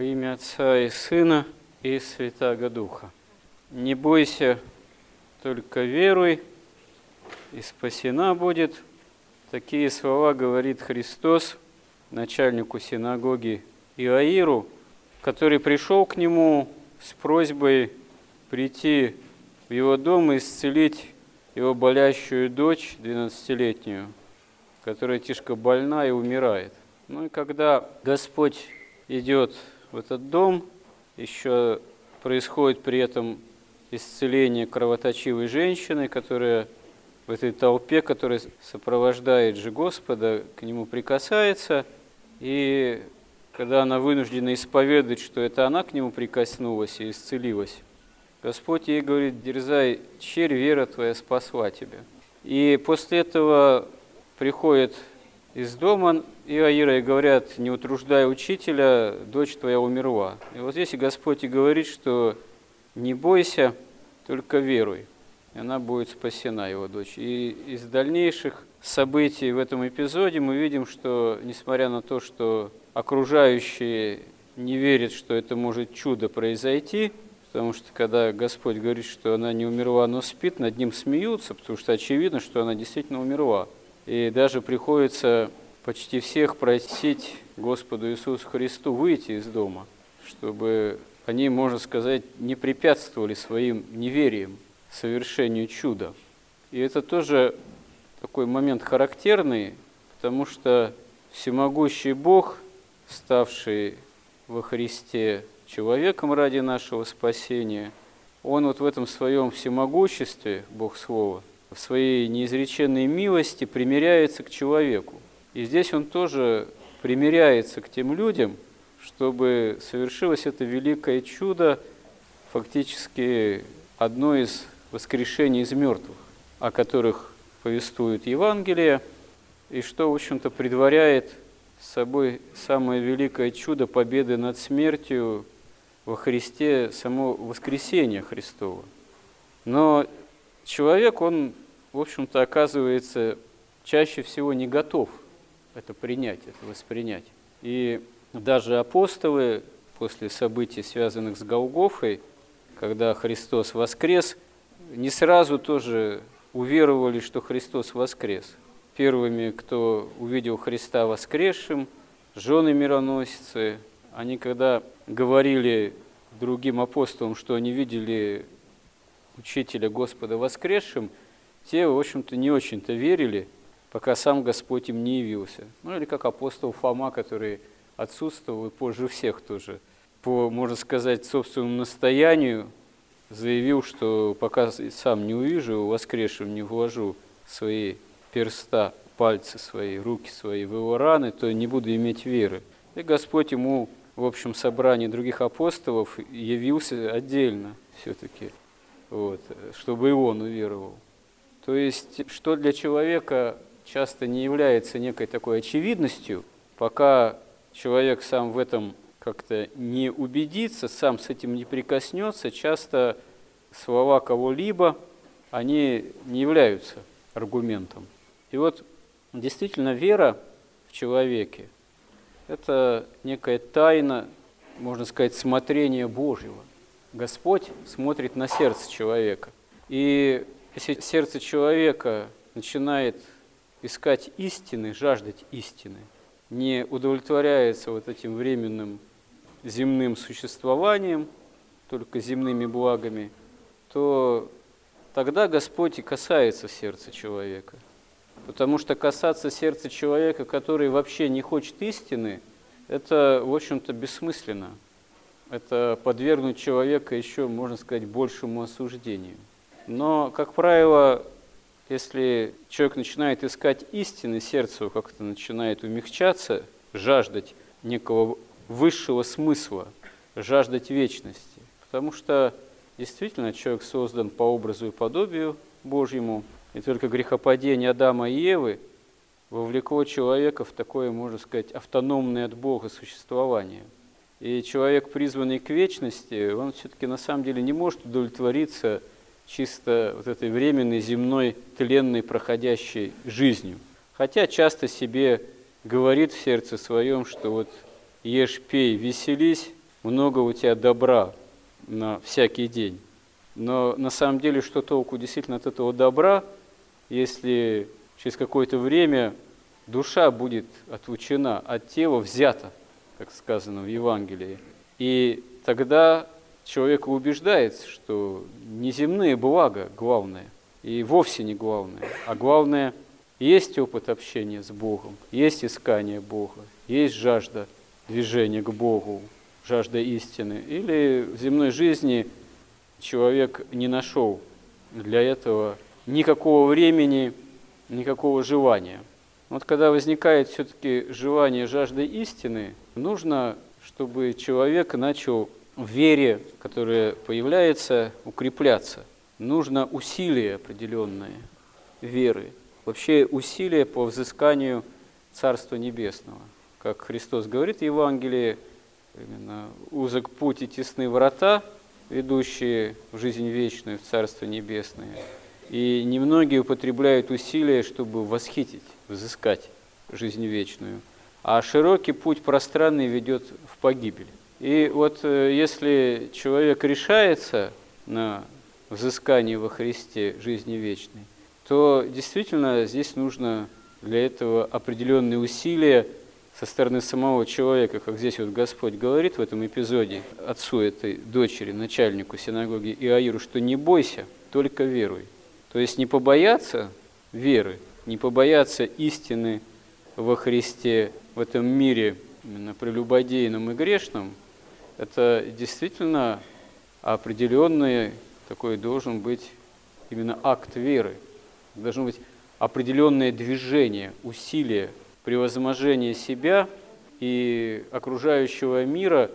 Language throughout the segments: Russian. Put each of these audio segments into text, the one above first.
Во имя Отца и Сына и Святаго Духа. Не бойся, только веруй, и спасена будет. Такие слова говорит Христос начальнику синагоги Иаиру, который пришел к нему с просьбой прийти в его дом и исцелить его болящую дочь, 12-летнюю, которая тяжко больна и умирает. Ну и когда Господь идет в этот дом, еще происходит при этом исцеление кровоточивой женщины, которая в этой толпе, которая сопровождает же Господа, к нему прикасается, и когда она вынуждена исповедовать, что это она к нему прикоснулась и исцелилась, Господь ей говорит, дерзай, черь, вера твоя спасла тебя. И после этого приходит из дома Иаира и говорят, не утруждая учителя, дочь твоя умерла. И вот здесь и Господь и говорит, что не бойся, только веруй. И она будет спасена, его дочь. И из дальнейших событий в этом эпизоде мы видим, что несмотря на то, что окружающие не верят, что это может чудо произойти, Потому что когда Господь говорит, что она не умерла, но спит, над ним смеются, потому что очевидно, что она действительно умерла. И даже приходится почти всех просить Господу Иисусу Христу выйти из дома, чтобы они, можно сказать, не препятствовали своим неверием совершению чуда. И это тоже такой момент характерный, потому что всемогущий Бог, ставший во Христе человеком ради нашего спасения, он вот в этом своем всемогуществе, Бог Слова, в своей неизреченной милости примиряется к человеку. И здесь он тоже примиряется к тем людям, чтобы совершилось это великое чудо, фактически одно из воскрешений из мертвых, о которых повествует Евангелие, и что, в общем-то, предваряет собой самое великое чудо победы над смертью во Христе само воскресение Христова. Но человек, он, в общем-то, оказывается чаще всего не готов это принять, это воспринять. И даже апостолы после событий, связанных с Голгофой, когда Христос воскрес, не сразу тоже уверовали, что Христос воскрес. Первыми, кто увидел Христа воскресшим, жены мироносицы, они когда говорили другим апостолам, что они видели учителя Господа воскресшим, те, в общем-то, не очень-то верили, пока сам Господь им не явился. Ну или как апостол Фома, который отсутствовал и позже всех тоже, по, можно сказать, собственному настоянию заявил, что пока сам не увижу воскресшим, не вложу свои перста, пальцы свои, руки свои в его раны, то не буду иметь веры. И Господь ему в общем собрании других апостолов явился отдельно все-таки, вот, чтобы и он уверовал. То есть, что для человека часто не является некой такой очевидностью, пока человек сам в этом как-то не убедится, сам с этим не прикоснется, часто слова кого-либо, они не являются аргументом. И вот действительно вера в человеке – это некая тайна, можно сказать, смотрения Божьего. Господь смотрит на сердце человека. И если сердце человека начинает искать истины, жаждать истины, не удовлетворяется вот этим временным земным существованием, только земными благами, то тогда Господь и касается сердца человека – Потому что касаться сердца человека, который вообще не хочет истины, это, в общем-то, бессмысленно. Это подвергнуть человека еще, можно сказать, большему осуждению. Но, как правило, если человек начинает искать истины, сердце как-то начинает умягчаться, жаждать некого высшего смысла, жаждать вечности. Потому что действительно человек создан по образу и подобию Божьему – и только грехопадение Адама и Евы вовлекло человека в такое, можно сказать, автономное от Бога существование. И человек, призванный к вечности, он все-таки на самом деле не может удовлетвориться чисто вот этой временной, земной, тленной, проходящей жизнью. Хотя часто себе говорит в сердце своем, что вот ешь, пей, веселись, много у тебя добра на всякий день. Но на самом деле, что толку действительно от этого добра, если через какое-то время душа будет отлучена от тела, взята, как сказано в Евангелии. И тогда человек убеждается, что неземные блага главное, и вовсе не главное, а главное – есть опыт общения с Богом, есть искание Бога, есть жажда движения к Богу, жажда истины. Или в земной жизни человек не нашел для этого никакого времени, никакого желания. Вот когда возникает все-таки желание жажды истины, нужно, чтобы человек начал в вере, которая появляется, укрепляться. Нужно усилие определенное веры, вообще усилие по взысканию Царства Небесного. Как Христос говорит в Евангелии, именно узок путь и тесны врата, ведущие в жизнь вечную, в Царство Небесное. И немногие употребляют усилия, чтобы восхитить, взыскать жизнь вечную. А широкий путь пространный ведет в погибель. И вот э, если человек решается на взыскание во Христе жизни вечной, то действительно здесь нужно для этого определенные усилия со стороны самого человека, как здесь вот Господь говорит в этом эпизоде отцу этой дочери, начальнику синагоги Иаиру, что не бойся, только веруй. То есть не побояться веры, не побояться истины во Христе в этом мире, именно прелюбодейном и грешном, это действительно определенный такой должен быть именно акт веры. Должно быть определенное движение, усилие, превозможение себя и окружающего мира,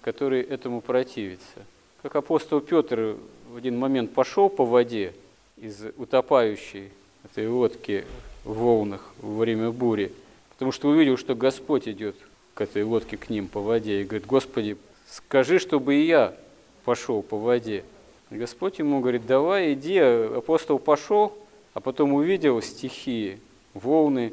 который этому противится. Как апостол Петр в один момент пошел по воде из утопающей этой лодки в волнах во время бури, потому что увидел, что Господь идет к этой лодке, к ним по воде, и говорит, Господи, скажи, чтобы и я пошел по воде. Господь ему говорит, давай, иди. Апостол пошел, а потом увидел стихии, волны,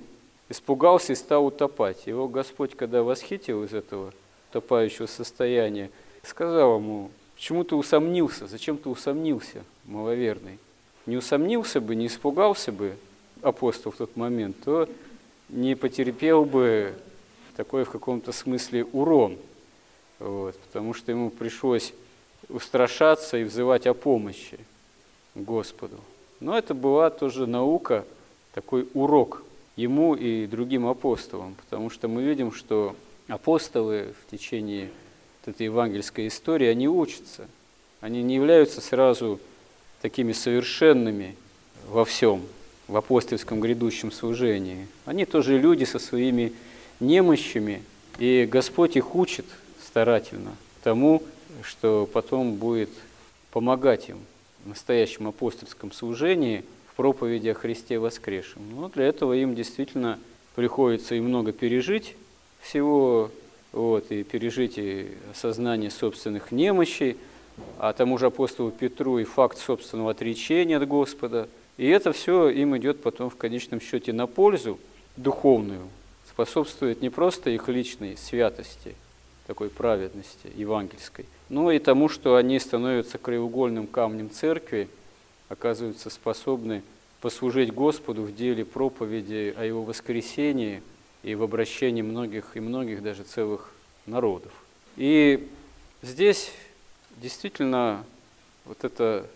испугался и стал утопать. Его Господь, когда восхитил из этого утопающего состояния, сказал ему, почему ты усомнился, зачем ты усомнился, маловерный? Не усомнился бы, не испугался бы апостол в тот момент, то не потерпел бы такой в каком-то смысле урон, вот, потому что ему пришлось устрашаться и взывать о помощи Господу. Но это была тоже наука, такой урок ему и другим апостолам, потому что мы видим, что апостолы в течение этой евангельской истории, они учатся. Они не являются сразу такими совершенными во всем, в апостольском грядущем служении. Они тоже люди со своими немощами, и Господь их учит старательно тому, что потом будет помогать им в настоящем апостольском служении – проповеди о Христе воскресшем. Но для этого им действительно приходится и много пережить всего, вот, и пережить и осознание собственных немощей, а тому же апостолу Петру и факт собственного отречения от Господа. И это все им идет потом в конечном счете на пользу духовную, способствует не просто их личной святости, такой праведности евангельской, но и тому, что они становятся краеугольным камнем церкви, оказываются способны послужить Господу в деле проповеди о Его воскресении и в обращении многих и многих даже целых народов. И здесь действительно вот эта,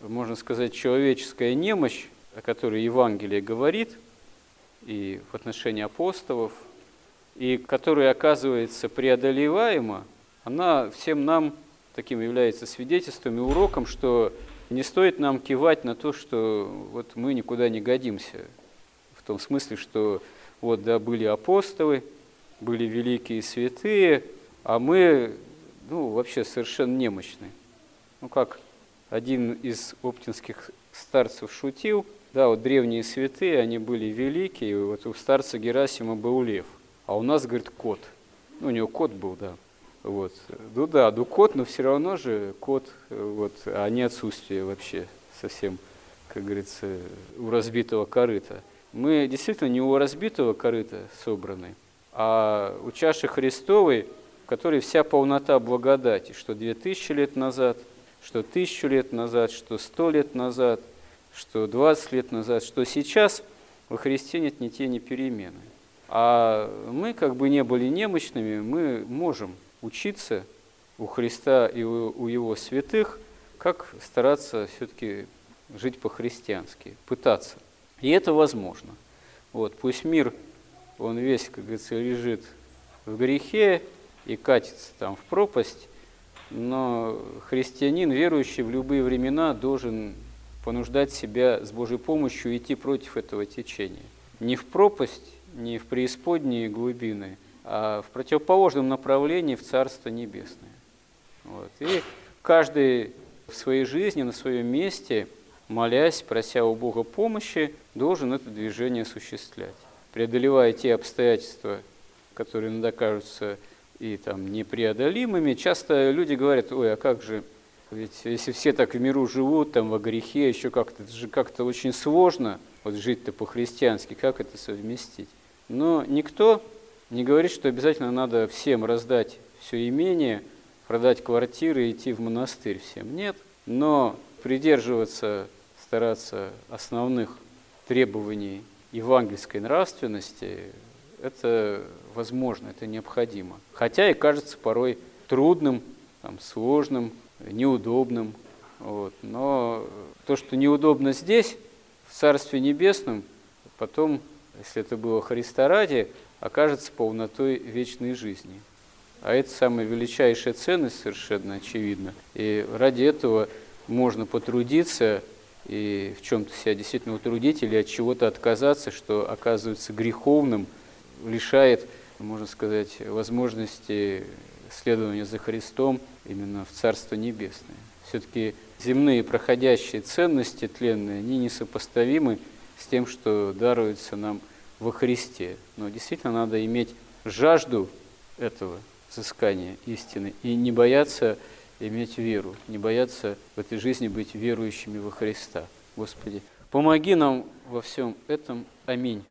можно сказать, человеческая немощь, о которой Евангелие говорит, и в отношении апостолов, и которая оказывается преодолеваема, она всем нам таким является свидетельством и уроком, что не стоит нам кивать на то, что вот мы никуда не годимся. В том смысле, что вот да, были апостолы, были великие святые, а мы ну, вообще совершенно немощны. Ну, как один из оптинских старцев шутил, да, вот древние святые, они были великие, вот у старца Герасима был лев, а у нас, говорит, кот. Ну, у него кот был, да. Вот. Ну да, ну кот, но все равно же кот, вот, а не отсутствие вообще совсем, как говорится, у разбитого корыта. Мы действительно не у разбитого корыта собраны, а у чаши Христовой в которой вся полнота благодати, что две тысячи лет назад, что тысячу лет назад, что сто лет назад, что двадцать лет назад, что сейчас во Христе нет ни тени перемены. А мы, как бы не были немощными, мы можем учиться у Христа и у Его святых, как стараться все-таки жить по-христиански, пытаться. И это возможно. Вот, пусть мир, он весь, как говорится, лежит в грехе и катится там в пропасть, но христианин, верующий в любые времена, должен понуждать себя с Божьей помощью идти против этого течения. Не в пропасть, не в преисподние глубины, а в противоположном направлении в Царство Небесное. Вот. И каждый в своей жизни, на своем месте, молясь, прося у Бога помощи, должен это движение осуществлять. Преодолевая те обстоятельства, которые иногда кажутся и там непреодолимыми, часто люди говорят, ой, а как же, ведь если все так в миру живут, там во грехе, еще как-то, это же как-то очень сложно вот жить-то по-христиански, как это совместить? Но никто не говорит, что обязательно надо всем раздать все имение, продать квартиры и идти в монастырь всем. Нет, но придерживаться, стараться основных требований евангельской нравственности, это возможно, это необходимо. Хотя и кажется порой трудным, там, сложным, неудобным. Вот. Но то, что неудобно здесь, в Царстве Небесном, потом, если это было Христа ради, окажется полнотой вечной жизни. А это самая величайшая ценность, совершенно очевидно. И ради этого можно потрудиться и в чем-то себя действительно утрудить или от чего-то отказаться, что оказывается греховным, лишает, можно сказать, возможности следования за Христом именно в Царство Небесное. Все-таки земные проходящие ценности тленные, они несопоставимы с тем, что даруется нам во Христе. Но действительно надо иметь жажду этого взыскания истины и не бояться иметь веру, не бояться в этой жизни быть верующими во Христа. Господи, помоги нам во всем этом. Аминь.